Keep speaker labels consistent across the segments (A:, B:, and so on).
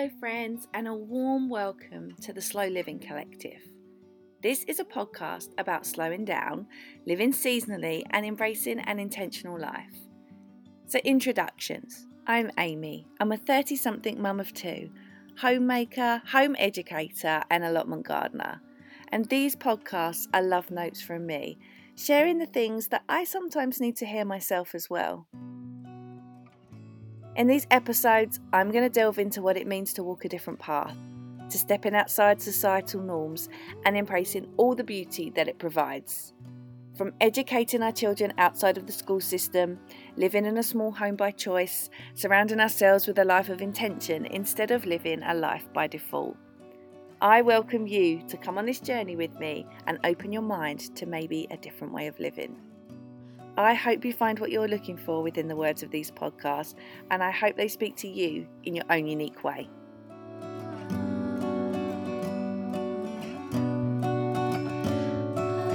A: Hello, friends, and a warm welcome to the Slow Living Collective. This is a podcast about slowing down, living seasonally, and embracing an intentional life. So, introductions I'm Amy. I'm a 30 something mum of two, homemaker, home educator, and allotment gardener. And these podcasts are love notes from me, sharing the things that I sometimes need to hear myself as well. In these episodes, I'm going to delve into what it means to walk a different path, to stepping outside societal norms and embracing all the beauty that it provides. From educating our children outside of the school system, living in a small home by choice, surrounding ourselves with a life of intention instead of living a life by default. I welcome you to come on this journey with me and open your mind to maybe a different way of living. I hope you find what you're looking for within the words of these podcasts, and I hope they speak to you in your own unique way.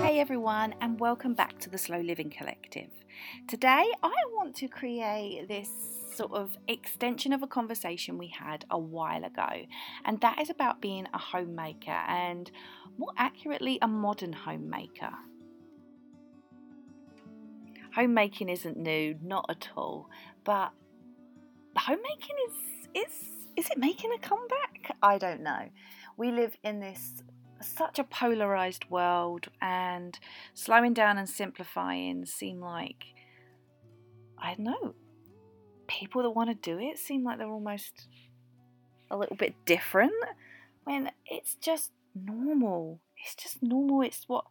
A: Hey everyone, and welcome back to the Slow Living Collective. Today, I want to create this sort of extension of a conversation we had a while ago, and that is about being a homemaker and more accurately, a modern homemaker. Homemaking isn't new, not at all, but homemaking is is is it making a comeback? I don't know. We live in this such a polarized world and slowing down and simplifying seem like I don't know. People that want to do it seem like they're almost a little bit different when it's just normal. It's just normal. It's what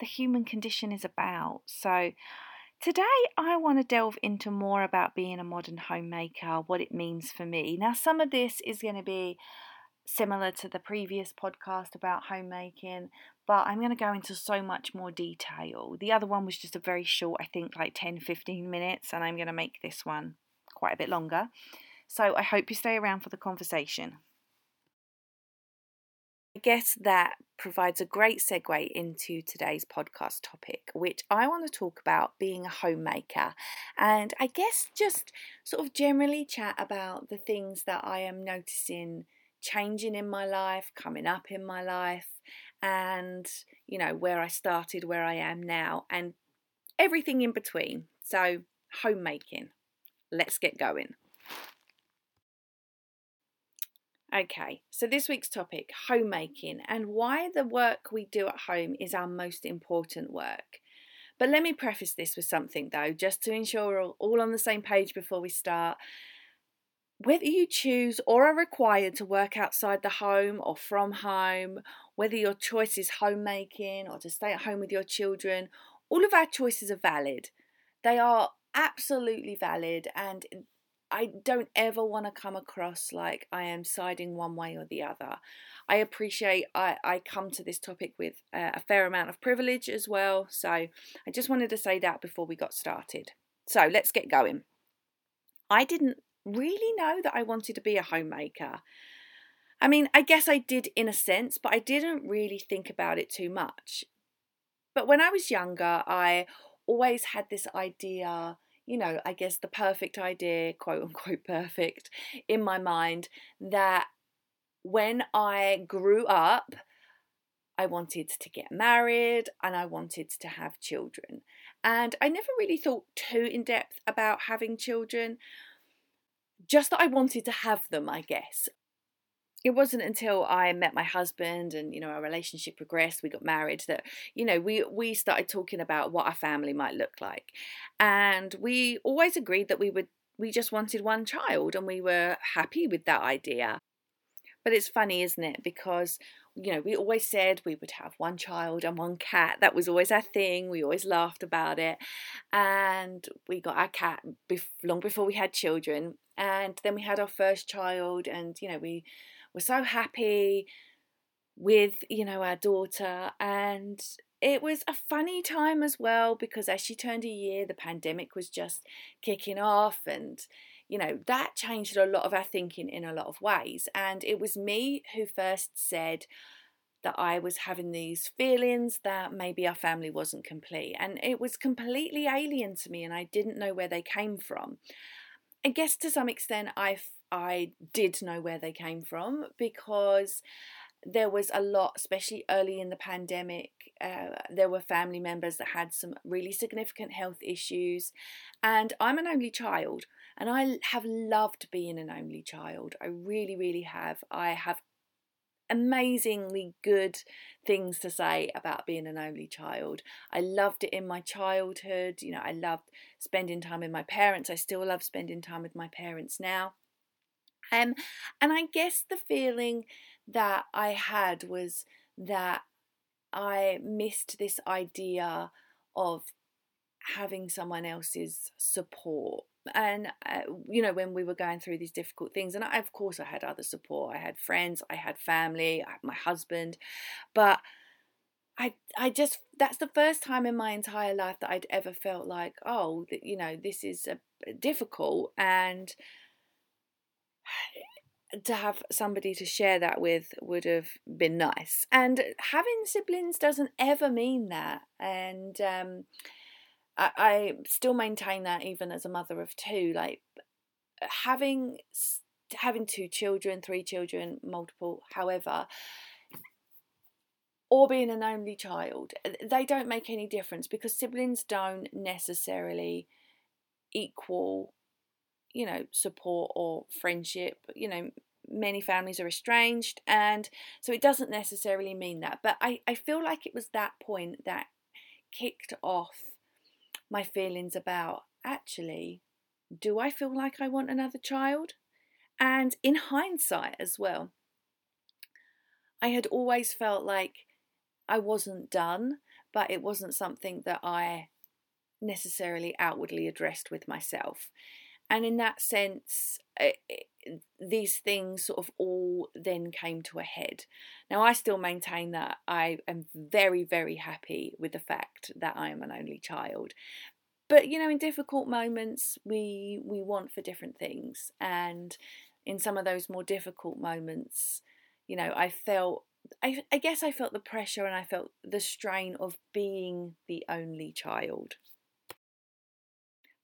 A: the human condition is about. So Today, I want to delve into more about being a modern homemaker, what it means for me. Now, some of this is going to be similar to the previous podcast about homemaking, but I'm going to go into so much more detail. The other one was just a very short, I think like 10 15 minutes, and I'm going to make this one quite a bit longer. So I hope you stay around for the conversation. I guess that provides a great segue into today's podcast topic, which I want to talk about being a homemaker. And I guess just sort of generally chat about the things that I am noticing changing in my life, coming up in my life, and you know, where I started, where I am now, and everything in between. So, homemaking. Let's get going. Okay, so this week's topic homemaking and why the work we do at home is our most important work. But let me preface this with something though, just to ensure we're all on the same page before we start. Whether you choose or are required to work outside the home or from home, whether your choice is homemaking or to stay at home with your children, all of our choices are valid. They are absolutely valid and I don't ever want to come across like I am siding one way or the other. I appreciate I, I come to this topic with a, a fair amount of privilege as well. So I just wanted to say that before we got started. So let's get going. I didn't really know that I wanted to be a homemaker. I mean, I guess I did in a sense, but I didn't really think about it too much. But when I was younger, I always had this idea you know, I guess the perfect idea, quote unquote perfect, in my mind that when I grew up, I wanted to get married and I wanted to have children. And I never really thought too in depth about having children, just that I wanted to have them, I guess it wasn't until I met my husband and you know our relationship progressed, we got married that you know we we started talking about what our family might look like, and we always agreed that we would we just wanted one child and we were happy with that idea. But it's funny, isn't it? Because you know, we always said we would have one child and one cat. That was always our thing. We always laughed about it. And we got our cat long before we had children. And then we had our first child, and you know, we were so happy with, you know, our daughter. And it was a funny time as well because as she turned a year, the pandemic was just kicking off and you know, that changed a lot of our thinking in a lot of ways. And it was me who first said that I was having these feelings that maybe our family wasn't complete. And it was completely alien to me, and I didn't know where they came from. I guess to some extent, I I did know where they came from because there was a lot, especially early in the pandemic. Uh, there were family members that had some really significant health issues, and I'm an only child, and I have loved being an only child. I really, really have. I have amazingly good things to say about being an only child. I loved it in my childhood. You know, I loved spending time with my parents. I still love spending time with my parents now. Um, and I guess the feeling that I had was that I missed this idea of having someone else's support. And uh, you know when we were going through these difficult things and I, of course i had other support. I had friends i had family I had my husband. But i i just that's the first time in my entire life that i'd ever felt like oh you know this is a, difficult. And to have somebody to share that with would have been nice. And having siblings doesn't ever mean that. And um I, I still maintain that even as a mother of two, like having having two children, three children, multiple, however, or being an only child, they don't make any difference because siblings don't necessarily equal, you know, support or friendship. You know, many families are estranged, and so it doesn't necessarily mean that. But I, I feel like it was that point that kicked off my feelings about actually, do I feel like I want another child? And in hindsight as well, I had always felt like I wasn't done, but it wasn't something that I necessarily outwardly addressed with myself. And in that sense, it, it, these things sort of all then came to a head. Now, I still maintain that I am very, very happy with the fact that I am an only child. But you know, in difficult moments, we we want for different things, and in some of those more difficult moments, you know, I felt I, I guess I felt the pressure and I felt the strain of being the only child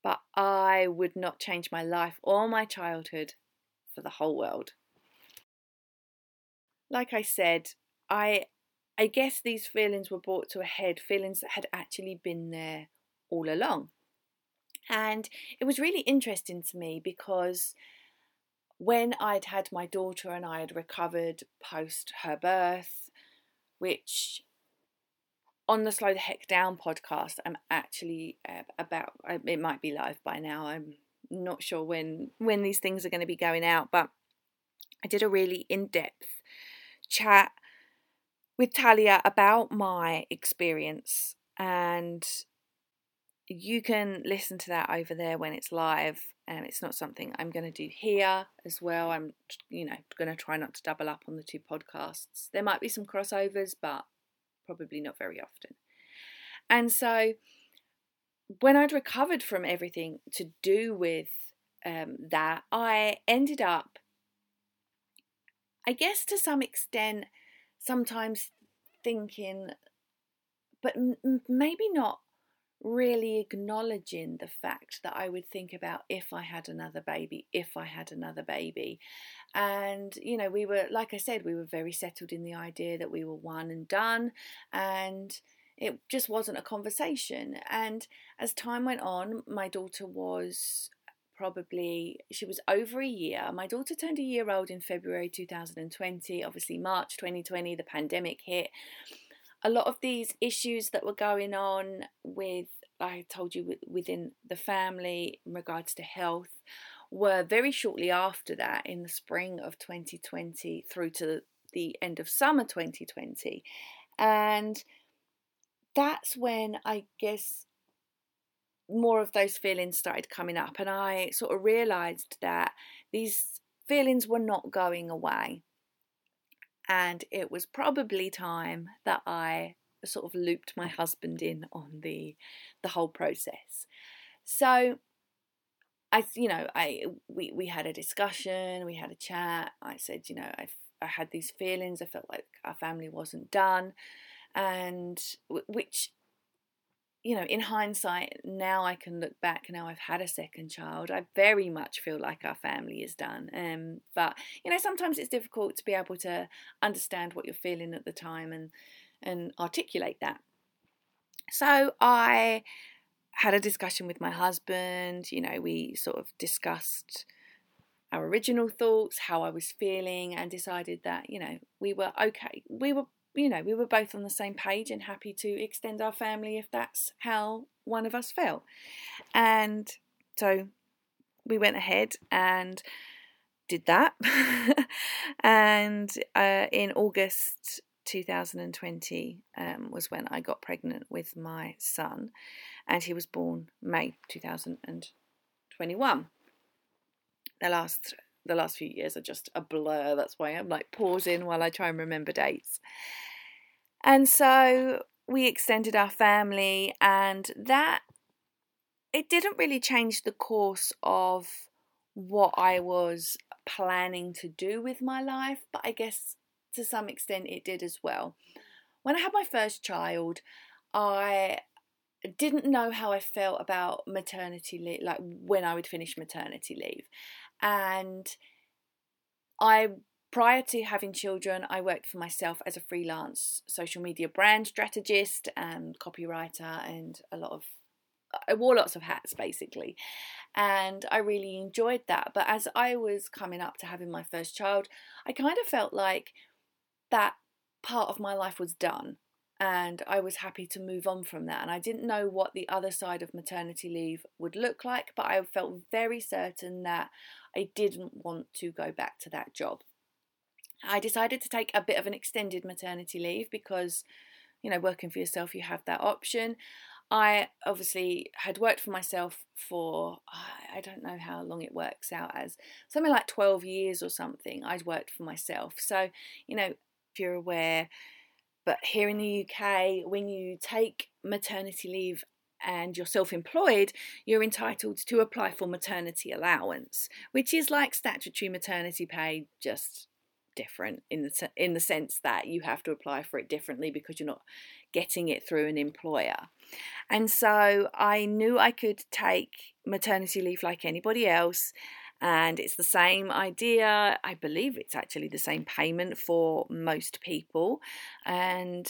A: but I would not change my life or my childhood for the whole world. Like I said, I I guess these feelings were brought to a head, feelings that had actually been there all along. And it was really interesting to me because when I'd had my daughter and I had recovered post her birth, which on the Slow the Heck Down podcast, I'm actually uh, about, it might be live by now. I'm not sure when, when these things are going to be going out, but I did a really in depth chat with Talia about my experience and you can listen to that over there when it's live and it's not something I'm going to do here as well. I'm you know going to try not to double up on the two podcasts. There might be some crossovers but probably not very often. And so when I'd recovered from everything to do with um, that, I ended up, I guess to some extent, sometimes thinking, but m- maybe not really acknowledging the fact that I would think about if I had another baby, if I had another baby. And, you know, we were, like I said, we were very settled in the idea that we were one and done. And it just wasn't a conversation. And as time went on, my daughter was probably she was over a year my daughter turned a year old in february 2020 obviously march 2020 the pandemic hit a lot of these issues that were going on with, like I told you, within the family in regards to health were very shortly after that in the spring of 2020 through to the end of summer 2020. And that's when I guess more of those feelings started coming up, and I sort of realized that these feelings were not going away and it was probably time that I sort of looped my husband in on the the whole process. So I you know I we we had a discussion, we had a chat. I said, you know, I I had these feelings, I felt like our family wasn't done and which you know, in hindsight, now I can look back. Now I've had a second child. I very much feel like our family is done. Um, but you know, sometimes it's difficult to be able to understand what you're feeling at the time and and articulate that. So I had a discussion with my husband. You know, we sort of discussed our original thoughts, how I was feeling, and decided that you know we were okay. We were you know, we were both on the same page and happy to extend our family if that's how one of us felt. And so we went ahead and did that. and uh, in August 2020 um, was when I got pregnant with my son, and he was born May 2021. The last the last few years are just a blur. That's why I'm like pausing while I try and remember dates. And so we extended our family, and that it didn't really change the course of what I was planning to do with my life, but I guess to some extent it did as well. When I had my first child, I didn't know how I felt about maternity leave, like when I would finish maternity leave. And I prior to having children, I worked for myself as a freelance social media brand strategist and copywriter and a lot of I wore lots of hats basically. And I really enjoyed that. But as I was coming up to having my first child, I kind of felt like that part of my life was done and I was happy to move on from that. And I didn't know what the other side of maternity leave would look like, but I felt very certain that I didn't want to go back to that job. I decided to take a bit of an extended maternity leave because, you know, working for yourself, you have that option. I obviously had worked for myself for, I don't know how long it works out as, something like 12 years or something. I'd worked for myself. So, you know, if you're aware, but here in the UK, when you take maternity leave and you're self employed, you're entitled to apply for maternity allowance, which is like statutory maternity pay, just different in the, in the sense that you have to apply for it differently because you're not getting it through an employer. And so I knew I could take maternity leave like anybody else and it's the same idea. I believe it's actually the same payment for most people, and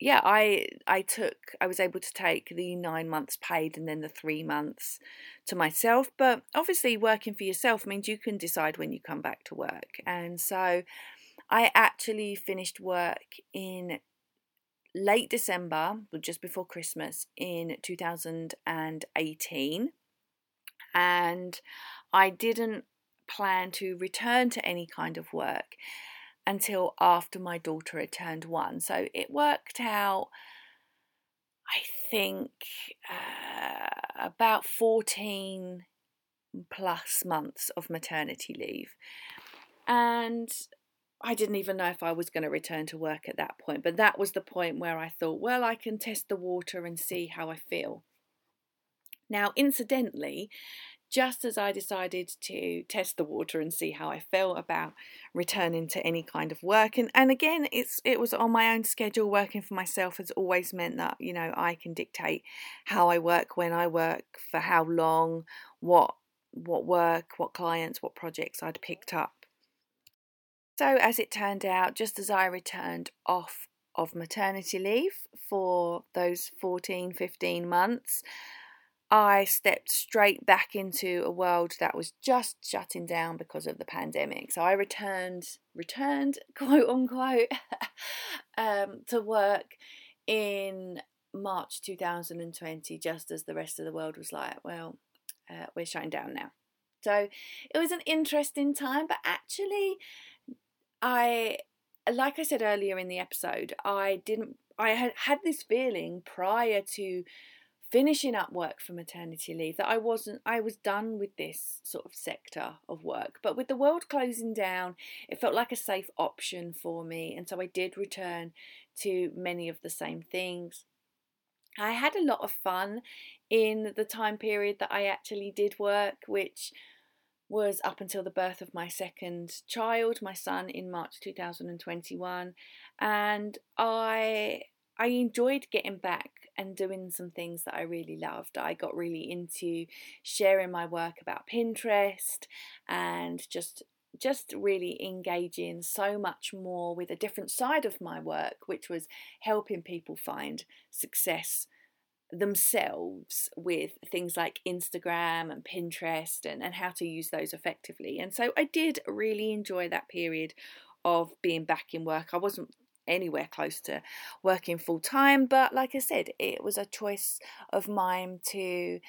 A: yeah, I I took I was able to take the nine months paid and then the three months to myself. But obviously, working for yourself means you can decide when you come back to work, and so I actually finished work in late December, just before Christmas in 2018, and I didn't plan to return to any kind of work until after my daughter had turned one. So it worked out, I think, uh, about 14 plus months of maternity leave. And I didn't even know if I was going to return to work at that point. But that was the point where I thought, well, I can test the water and see how I feel. Now, incidentally, just as I decided to test the water and see how I felt about returning to any kind of work. And, and again, it's it was on my own schedule. Working for myself has always meant that, you know, I can dictate how I work, when I work, for how long, what what work, what clients, what projects I'd picked up. So as it turned out, just as I returned off of maternity leave for those 14, 15 months, I stepped straight back into a world that was just shutting down because of the pandemic. So I returned, returned, quote unquote, um, to work in March 2020, just as the rest of the world was like, well, uh, we're shutting down now. So it was an interesting time, but actually, I, like I said earlier in the episode, I didn't, I had had this feeling prior to finishing up work for maternity leave that I wasn't I was done with this sort of sector of work. But with the world closing down it felt like a safe option for me. And so I did return to many of the same things. I had a lot of fun in the time period that I actually did work which was up until the birth of my second child my son in March 2021 and I I enjoyed getting back and doing some things that I really loved. I got really into sharing my work about Pinterest and just just really engaging so much more with a different side of my work, which was helping people find success themselves with things like Instagram and Pinterest and, and how to use those effectively. And so I did really enjoy that period of being back in work. I wasn't anywhere close to working full time, but like I said, it was a choice of mine to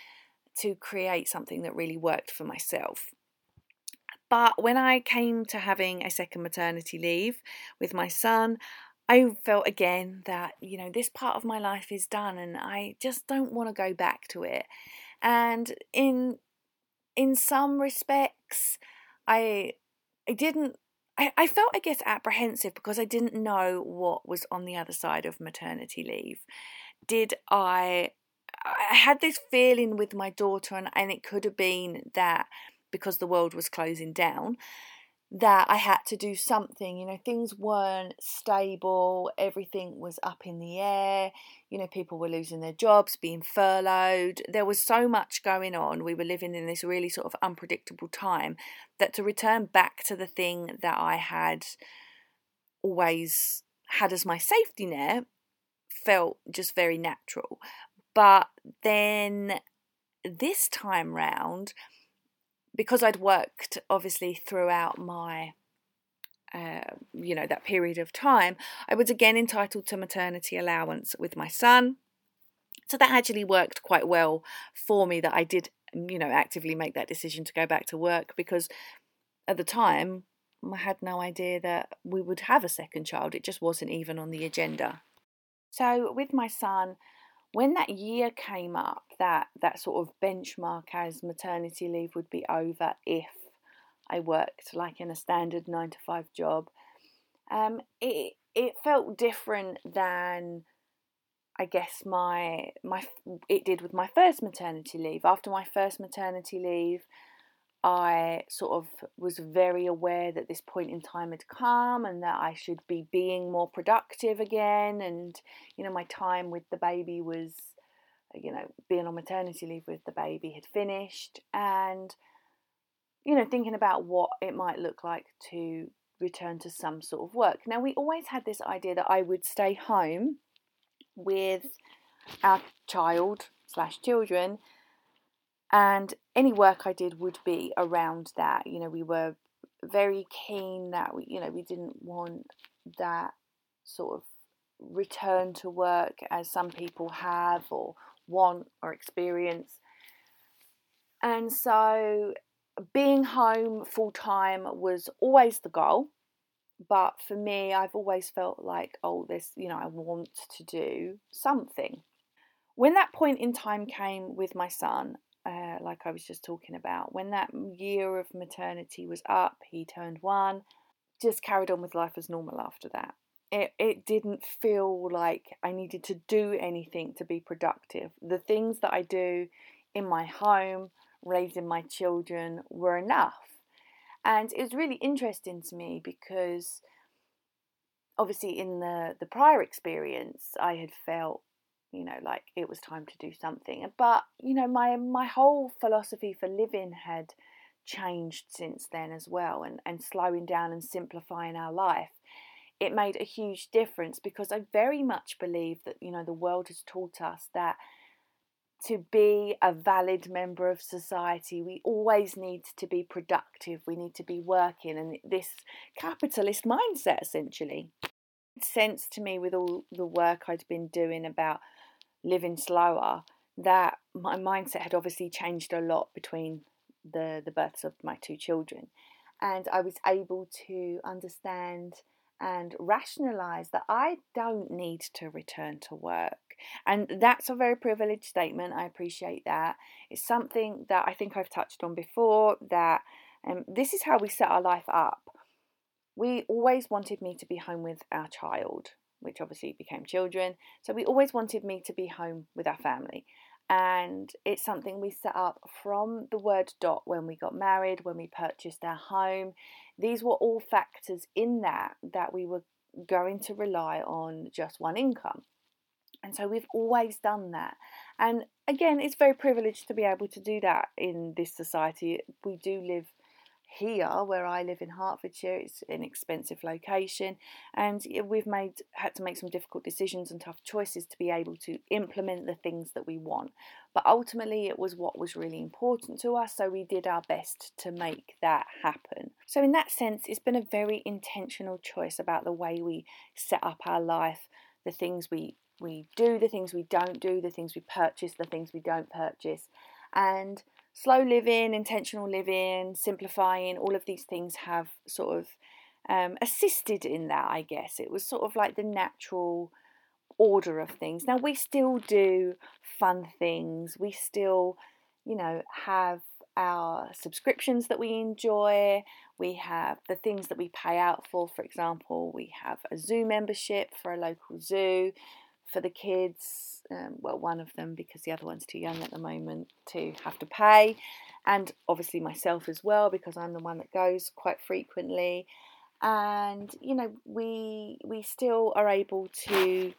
A: to create something that really worked for myself. But when I came to having a second maternity leave with my son, I felt again that, you know, this part of my life is done and I just don't want to go back to it. And in in some respects, I I didn't I, I felt, I guess, apprehensive because I didn't know what was on the other side of maternity leave. Did I? I had this feeling with my daughter, and, and it could have been that because the world was closing down, that I had to do something. You know, things weren't stable, everything was up in the air. You know, people were losing their jobs, being furloughed. There was so much going on. We were living in this really sort of unpredictable time that to return back to the thing that I had always had as my safety net felt just very natural. But then this time round, because I'd worked obviously throughout my uh, you know that period of time, I was again entitled to maternity allowance with my son. So that actually worked quite well for me that I did you know actively make that decision to go back to work because at the time I had no idea that we would have a second child. It just wasn't even on the agenda. So with my son, when that year came up, that that sort of benchmark as maternity leave would be over if I worked like in a standard nine to five job, um, it it felt different than I guess my my it did with my first maternity leave. After my first maternity leave, I sort of was very aware that this point in time had come and that I should be being more productive again. And, you know, my time with the baby was, uh, you know, being on maternity leave with the baby had finished. And, you know, thinking about what it might look like to return to some sort of work. Now, we always had this idea that I would stay home with our child slash children and any work I did would be around that. You know, we were very keen that we, you know, we didn't want that sort of return to work as some people have or want or experience. And so being home full time was always the goal. But for me, I've always felt like, oh, this, you know, I want to do something. When that point in time came with my son, uh, like I was just talking about. When that year of maternity was up, he turned one, just carried on with life as normal after that. It, it didn't feel like I needed to do anything to be productive. The things that I do in my home, raising my children, were enough. And it was really interesting to me because obviously in the, the prior experience, I had felt you know like it was time to do something but you know my my whole philosophy for living had changed since then as well and and slowing down and simplifying our life it made a huge difference because i very much believe that you know the world has taught us that to be a valid member of society, we always need to be productive, we need to be working, and this capitalist mindset essentially. It sense to me with all the work I'd been doing about living slower, that my mindset had obviously changed a lot between the, the births of my two children. And I was able to understand and rationalize that I don't need to return to work. And that's a very privileged statement. I appreciate that. It's something that I think I've touched on before that um, this is how we set our life up. We always wanted me to be home with our child which obviously became children. So we always wanted me to be home with our family. And it's something we set up from the word dot when we got married, when we purchased our home. These were all factors in that that we were going to rely on just one income. And so we've always done that. And again, it's very privileged to be able to do that in this society. We do live here where I live in Hertfordshire. It's an expensive location, and we've made had to make some difficult decisions and tough choices to be able to implement the things that we want. But ultimately, it was what was really important to us, so we did our best to make that happen. So, in that sense, it's been a very intentional choice about the way we set up our life, the things we we do, the things we don't do, the things we purchase, the things we don't purchase, and slow living, intentional living, simplifying, all of these things have sort of um, assisted in that, I guess. It was sort of like the natural order of things. Now, we still do fun things, we still, you know, have our subscriptions that we enjoy, we have the things that we pay out for. For example, we have a zoo membership for a local zoo for the kids. Um, well, one of them because the other one's too young at the moment to have to pay, and obviously myself as well because I'm the one that goes quite frequently. And you know, we we still are able to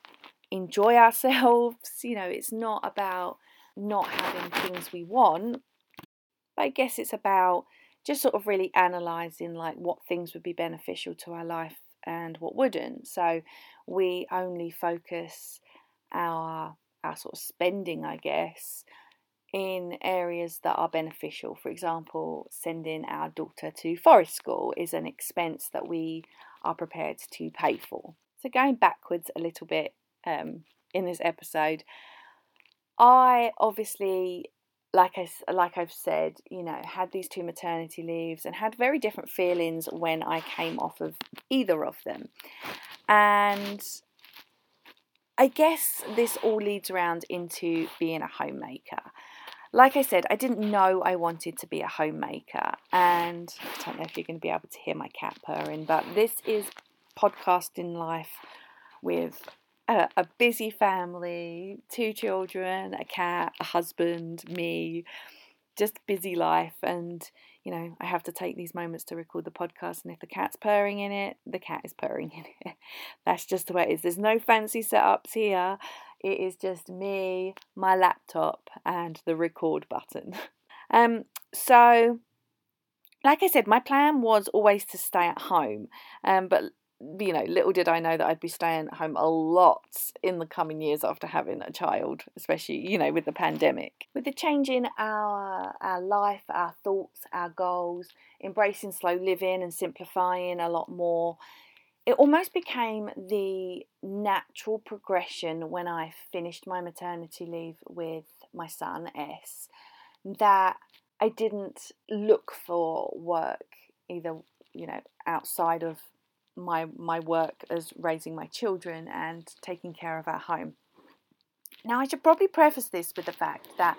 A: enjoy ourselves. You know, it's not about not having things we want, but I guess it's about just sort of really analysing like what things would be beneficial to our life and what wouldn't. So we only focus our our sort of spending, I guess, in areas that are beneficial. For example, sending our daughter to forest school is an expense that we are prepared to pay for. So going backwards a little bit um, in this episode, I obviously like I like I've said, you know, had these two maternity leaves and had very different feelings when I came off of either of them. And I guess this all leads around into being a homemaker. Like I said, I didn't know I wanted to be a homemaker, and I don't know if you're going to be able to hear my cat purring, but this is podcasting life with a, a busy family, two children, a cat, a husband, me, just busy life, and you know, I have to take these moments to record the podcast, and if the cat's purring in it, the cat is purring in it. That's just the way it is. There's no fancy setups here. It is just me, my laptop, and the record button. Um, so, like I said, my plan was always to stay at home, um, but you know, little did I know that I'd be staying at home a lot in the coming years after having a child, especially, you know, with the pandemic. With the change in our, our life, our thoughts, our goals, embracing slow living and simplifying a lot more, it almost became the natural progression when I finished my maternity leave with my son, S, that I didn't look for work either, you know, outside of my my work as raising my children and taking care of our home. Now, I should probably preface this with the fact that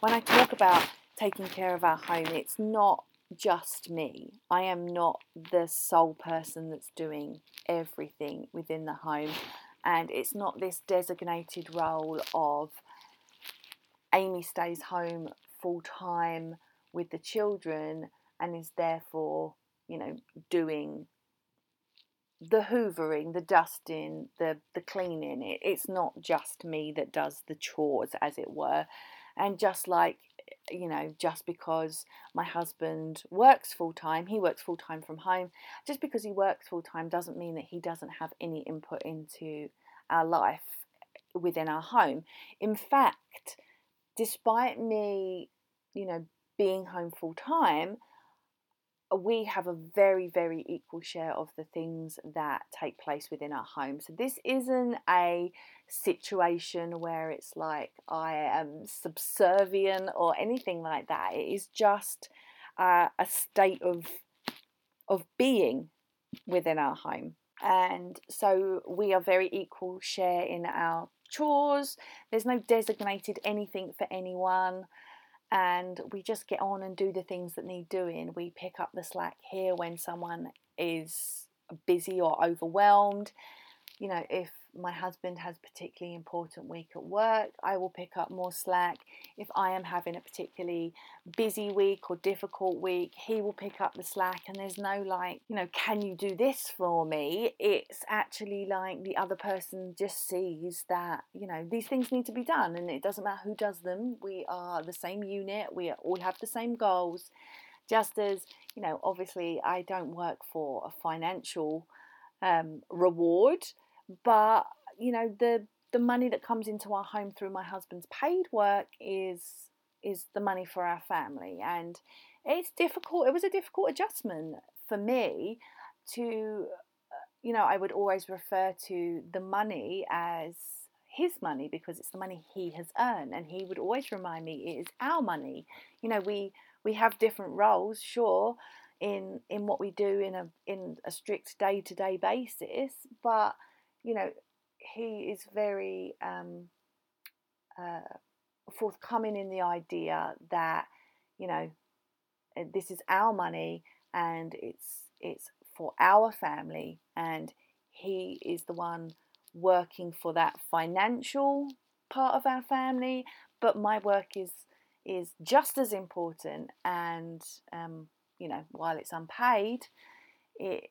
A: when I talk about taking care of our home, it's not just me. I am not the sole person that's doing everything within the home, and it's not this designated role of Amy stays home full time with the children and is therefore, you know, doing the hoovering, the dusting, the the cleaning. It, it's not just me that does the chores, as it were. And just like you know, just because my husband works full time, he works full time from home. Just because he works full time doesn't mean that he doesn't have any input into our life within our home. In fact, despite me, you know, being home full time, we have a very, very equal share of the things that take place within our home. So, this isn't a situation where it's like I am subservient or anything like that. It is just uh, a state of, of being within our home. And so, we are very equal share in our chores. There's no designated anything for anyone and we just get on and do the things that need doing. We pick up the slack here when someone is busy or overwhelmed. You know, if my husband has a particularly important week at work, I will pick up more slack. If I am having a particularly busy week or difficult week, he will pick up the slack. And there's no like, you know, can you do this for me? It's actually like the other person just sees that, you know, these things need to be done and it doesn't matter who does them. We are the same unit, we all have the same goals. Just as, you know, obviously I don't work for a financial um, reward but you know the the money that comes into our home through my husband's paid work is is the money for our family. And it's difficult it was a difficult adjustment for me to you know I would always refer to the money as his money because it's the money he has earned. And he would always remind me it is our money. You know we we have different roles sure in in what we do in a in a strict day-to-day basis but you know, he is very um, uh, forthcoming in the idea that, you know, uh, this is our money and it's it's for our family and he is the one working for that financial part of our family but my work is is just as important and um, you know while it's unpaid it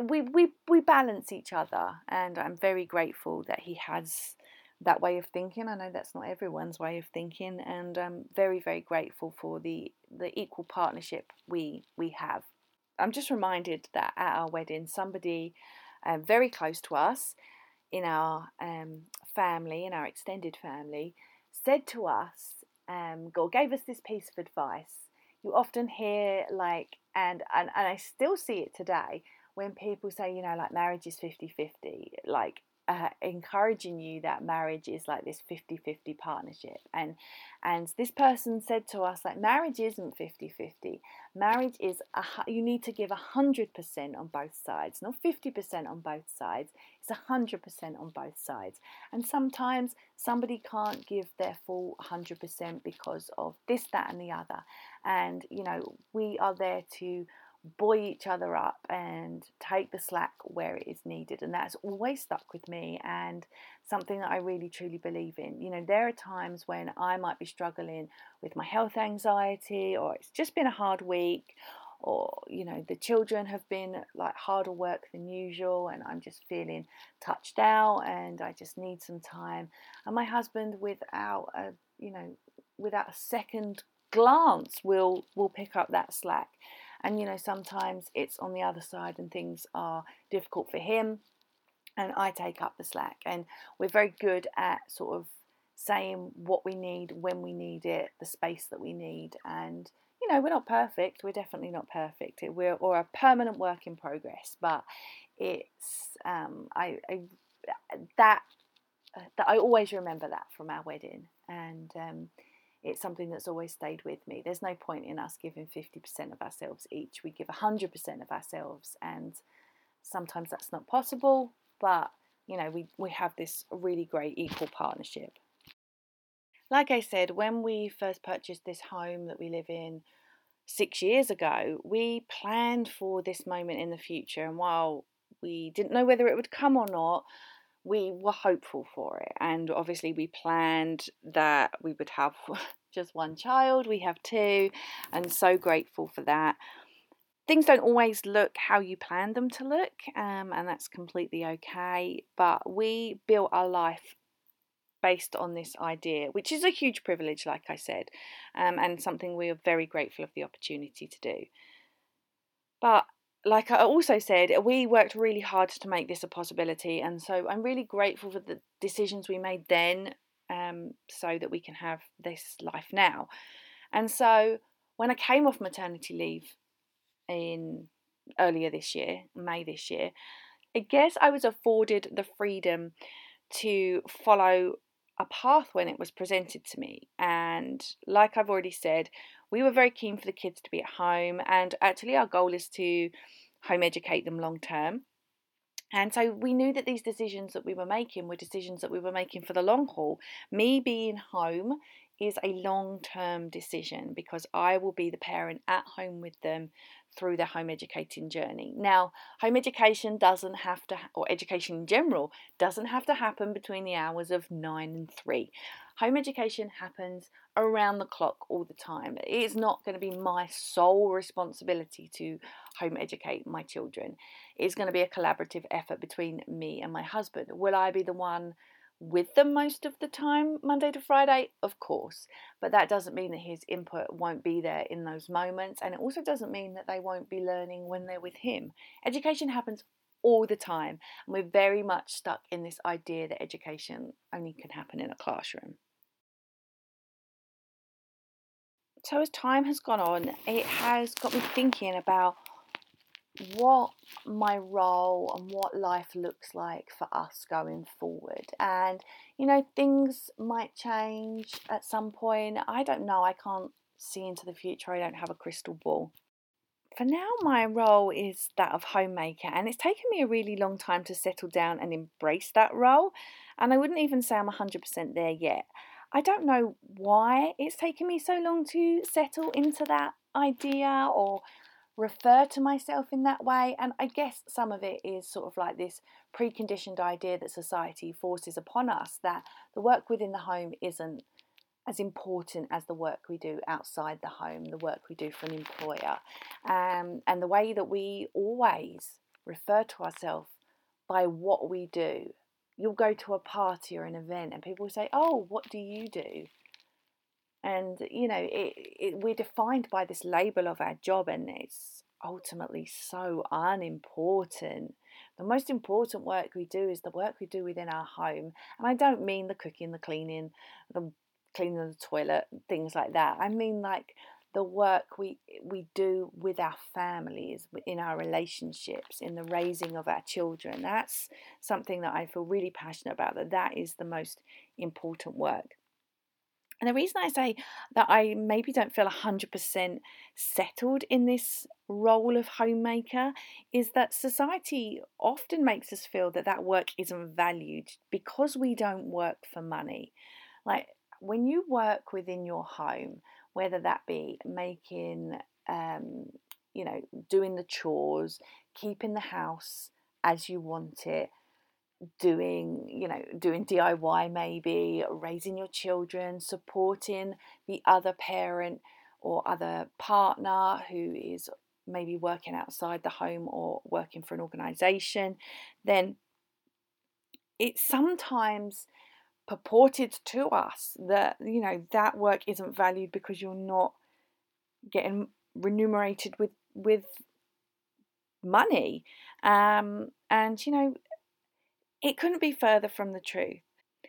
A: we, we, we balance each other, and I'm very grateful that he has that way of thinking. I know that's not everyone's way of thinking, and I'm very, very grateful for the, the equal partnership we, we have. I'm just reminded that at our wedding, somebody um, very close to us in our um, family, in our extended family, said to us, um, or gave us this piece of advice. You often hear, like, and, and, and I still see it today, when people say, you know, like marriage is 50 50, like uh, encouraging you that marriage is like this 50-50 partnership. And and this person said to us like marriage isn't 50-50 marriage is a, you need to give 100% on both sides not 50% on both sides. It's 100% on both sides. And sometimes somebody can't give their full 100% because of this that and the other. And you know we are there to buoy each other up and take the slack where it is needed. And that's always stuck with me and something that I really truly believe in. You know, there are times when I might be struggling with my health anxiety or it's just been a hard week or you know the children have been like harder work than usual and i'm just feeling touched out and i just need some time and my husband without a you know without a second glance will will pick up that slack and, you know, sometimes it's on the other side and things are difficult for him and I take up the slack. And we're very good at sort of saying what we need when we need it, the space that we need. And, you know, we're not perfect. We're definitely not perfect. We're or a permanent work in progress. But it's um, I, I that that I always remember that from our wedding, and um, it's something that's always stayed with me. There's no point in us giving 50% of ourselves each. We give 100% of ourselves, and sometimes that's not possible, but you know, we, we have this really great equal partnership. Like I said, when we first purchased this home that we live in six years ago, we planned for this moment in the future, and while we didn't know whether it would come or not, we were hopeful for it. And obviously, we planned that we would have just one child, we have two, and so grateful for that. Things don't always look how you planned them to look, um, and that's completely okay. But we built our life based on this idea, which is a huge privilege, like I said, um, and something we are very grateful of the opportunity to do. But like I also said, we worked really hard to make this a possibility, and so I'm really grateful for the decisions we made then, um, so that we can have this life now. And so when I came off maternity leave in earlier this year, May this year, I guess I was afforded the freedom to follow a path when it was presented to me. And like I've already said, we were very keen for the kids to be at home, and actually, our goal is to home educate them long term. And so we knew that these decisions that we were making were decisions that we were making for the long haul. Me being home is a long term decision because I will be the parent at home with them through their home educating journey. Now, home education doesn't have to, or education in general, doesn't have to happen between the hours of 9 and 3. Home education happens around the clock all the time. It is not going to be my sole responsibility to home educate my children. It's going to be a collaborative effort between me and my husband. Will I be the one with them most of the time, Monday to Friday? Of course. But that doesn't mean that his input won't be there in those moments. And it also doesn't mean that they won't be learning when they're with him. Education happens all the time. And we're very much stuck in this idea that education only can happen in a classroom. So, as time has gone on, it has got me thinking about what my role and what life looks like for us going forward. And, you know, things might change at some point. I don't know. I can't see into the future. I don't have a crystal ball. For now, my role is that of homemaker, and it's taken me a really long time to settle down and embrace that role. And I wouldn't even say I'm 100% there yet. I don't know why it's taken me so long to settle into that idea or refer to myself in that way. And I guess some of it is sort of like this preconditioned idea that society forces upon us that the work within the home isn't as important as the work we do outside the home, the work we do for an employer. Um, and the way that we always refer to ourselves by what we do. You'll go to a party or an event and people say, Oh, what do you do? And you know it, it, we're defined by this label of our job and it's ultimately so unimportant. The most important work we do is the work we do within our home. And i don't mean the cooking the cleaning the cleaning of the toilet things like that. I mean like the work we we do with our families in our relationships in the raising of our children. That's something that i feel really passionate about that that is the most important work and the reason I say that I maybe don't feel 100% settled in this role of homemaker is that society often makes us feel that that work isn't valued because we don't work for money. Like when you work within your home, whether that be making, um, you know, doing the chores, keeping the house as you want it, doing you know doing DIY maybe raising your children supporting the other parent or other partner who is maybe working outside the home or working for an organization then it's sometimes purported to us that you know that work isn't valued because you're not getting remunerated with with money. Um, and you know it couldn't be further from the truth.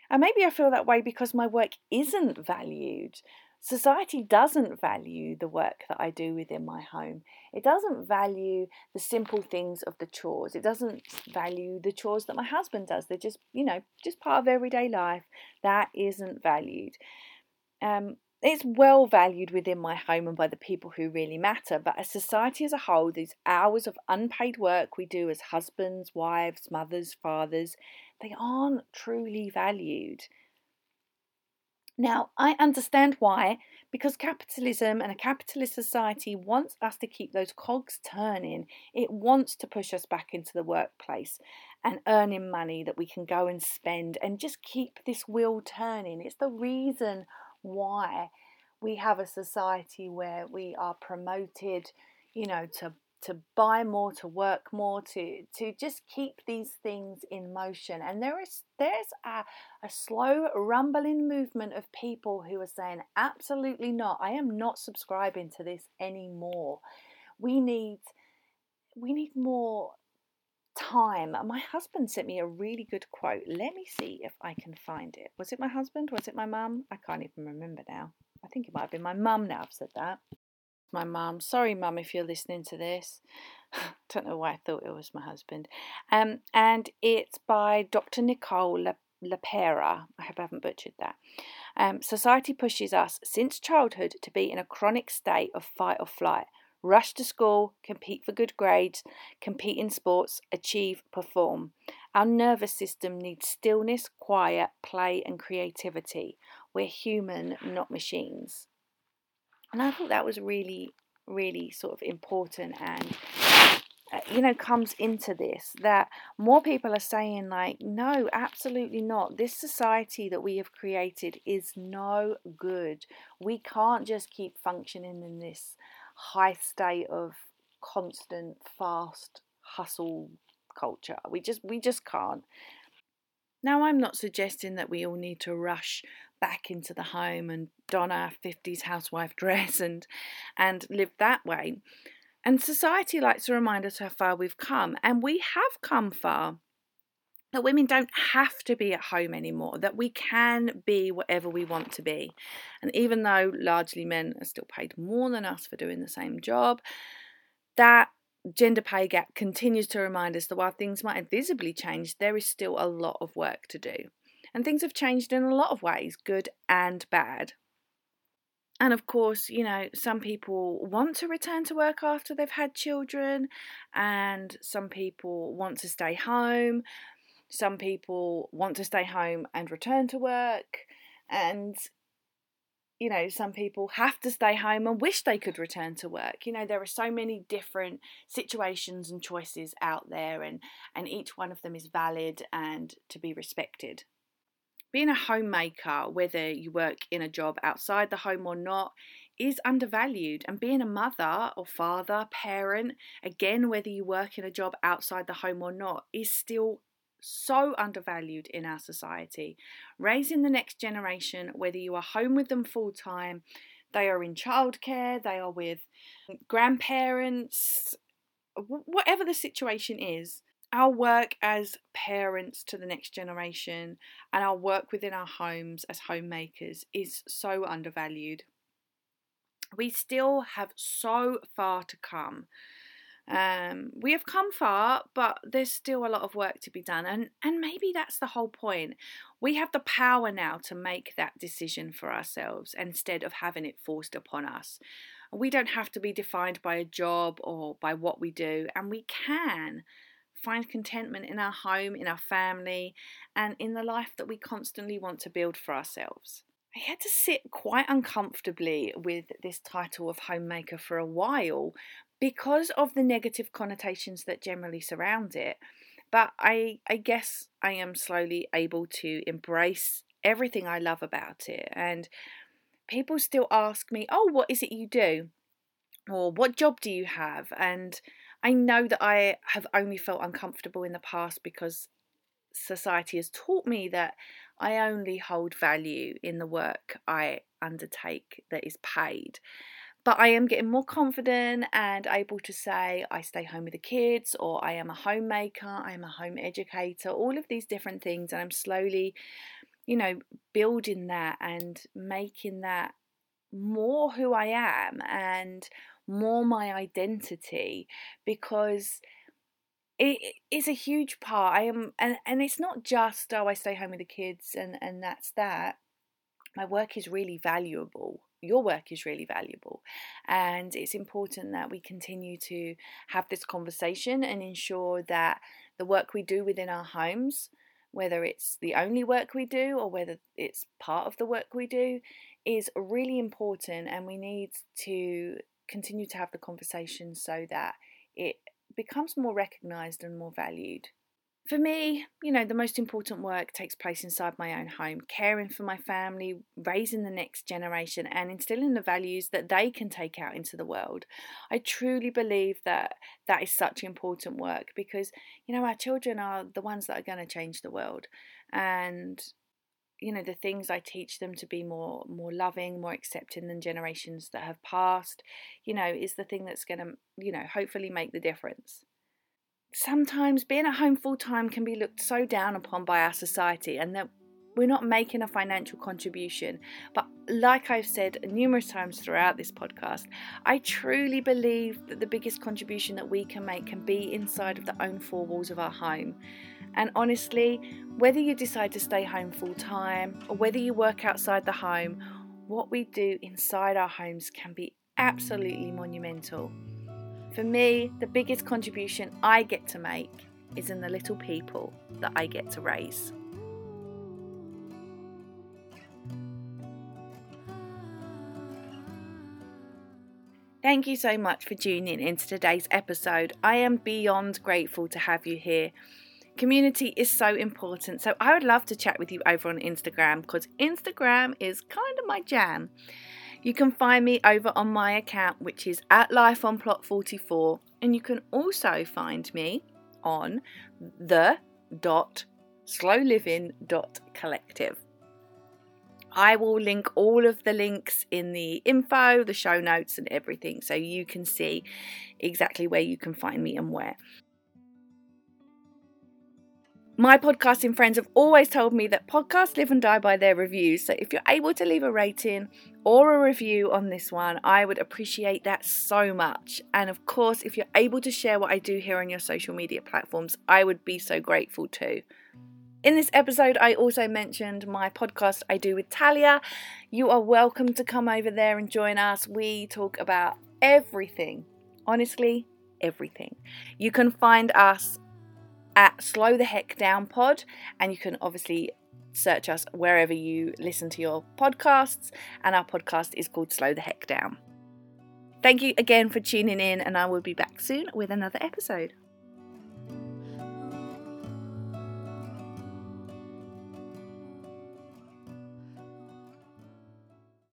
A: And maybe I feel that way because my work isn't valued. Society doesn't value the work that I do within my home. It doesn't value the simple things of the chores. It doesn't value the chores that my husband does. They're just, you know, just part of everyday life. That isn't valued. Um, it's well valued within my home and by the people who really matter, but as society as a whole, these hours of unpaid work we do as husbands, wives, mothers, fathers, they aren't truly valued. Now, I understand why, because capitalism and a capitalist society wants us to keep those cogs turning. It wants to push us back into the workplace and earning money that we can go and spend and just keep this wheel turning. It's the reason why we have a society where we are promoted, you know, to to buy more, to work more, to to just keep these things in motion. And there is there's a, a slow rumbling movement of people who are saying, absolutely not. I am not subscribing to this anymore. We need we need more time. My husband sent me a really good quote. Let me see if I can find it. Was it my husband? Was it my mum? I can't even remember now. I think it might have been my mum now I've said that. My mum. Sorry, mum, if you're listening to this. Don't know why I thought it was my husband. Um, and it's by Dr. Nicole Le- LePera. I hope I haven't butchered that. Um, society pushes us since childhood to be in a chronic state of fight or flight rush to school, compete for good grades, compete in sports, achieve, perform. Our nervous system needs stillness, quiet, play, and creativity. We're human, not machines. And I thought that was really really sort of important and uh, you know comes into this that more people are saying like no absolutely not this society that we have created is no good we can't just keep functioning in this high state of constant fast hustle culture we just we just can't now i'm not suggesting that we all need to rush back into the home and don our 50s housewife dress and and live that way. And society likes to remind us how far we've come, and we have come far. That women don't have to be at home anymore, that we can be whatever we want to be. And even though largely men are still paid more than us for doing the same job, that gender pay gap continues to remind us that while things might have visibly changed, there is still a lot of work to do. And things have changed in a lot of ways, good and bad. And of course, you know, some people want to return to work after they've had children, and some people want to stay home. Some people want to stay home and return to work. And, you know, some people have to stay home and wish they could return to work. You know, there are so many different situations and choices out there, and, and each one of them is valid and to be respected being a homemaker, whether you work in a job outside the home or not, is undervalued. And being a mother or father, parent, again, whether you work in a job outside the home or not, is still so undervalued in our society. Raising the next generation, whether you are home with them full time, they are in childcare, they are with grandparents, whatever the situation is, our work as parents to the next generation and our work within our homes as homemakers is so undervalued. We still have so far to come. Um, we have come far, but there's still a lot of work to be done, and and maybe that's the whole point. We have the power now to make that decision for ourselves instead of having it forced upon us. We don't have to be defined by a job or by what we do, and we can find contentment in our home, in our family, and in the life that we constantly want to build for ourselves. I had to sit quite uncomfortably with this title of homemaker for a while because of the negative connotations that generally surround it. But I, I guess I am slowly able to embrace everything I love about it. And people still ask me, Oh, what is it you do? Or what job do you have? And I know that I have only felt uncomfortable in the past because society has taught me that I only hold value in the work I undertake that is paid. But I am getting more confident and able to say I stay home with the kids, or I am a homemaker, I am a home educator, all of these different things. And I'm slowly, you know, building that and making that more who I am and more my identity because it is a huge part. I am, and, and it's not just, oh, I stay home with the kids and, and that's that. My work is really valuable. Your work is really valuable. And it's important that we continue to have this conversation and ensure that the work we do within our homes, whether it's the only work we do or whether it's part of the work we do, is really important. And we need to continue to have the conversation so that it becomes more recognized and more valued. For me, you know, the most important work takes place inside my own home, caring for my family, raising the next generation, and instilling the values that they can take out into the world. I truly believe that that is such important work because, you know, our children are the ones that are going to change the world. And you know the things i teach them to be more more loving more accepting than generations that have passed you know is the thing that's going to you know hopefully make the difference sometimes being at home full time can be looked so down upon by our society and that we're not making a financial contribution. But like I've said numerous times throughout this podcast, I truly believe that the biggest contribution that we can make can be inside of the own four walls of our home. And honestly, whether you decide to stay home full time or whether you work outside the home, what we do inside our homes can be absolutely monumental. For me, the biggest contribution I get to make is in the little people that I get to raise. Thank you so much for tuning into today's episode. I am beyond grateful to have you here. Community is so important, so I would love to chat with you over on Instagram because Instagram is kind of my jam. You can find me over on my account, which is at Life on Plot 44, and you can also find me on the dot dot collective. I will link all of the links in the info, the show notes, and everything so you can see exactly where you can find me and where. My podcasting friends have always told me that podcasts live and die by their reviews. So if you're able to leave a rating or a review on this one, I would appreciate that so much. And of course, if you're able to share what I do here on your social media platforms, I would be so grateful too. In this episode, I also mentioned my podcast I do with Talia. You are welcome to come over there and join us. We talk about everything, honestly, everything. You can find us at Slow the Heck Down Pod, and you can obviously search us wherever you listen to your podcasts. And our podcast is called Slow the Heck Down. Thank you again for tuning in, and I will be back soon with another episode.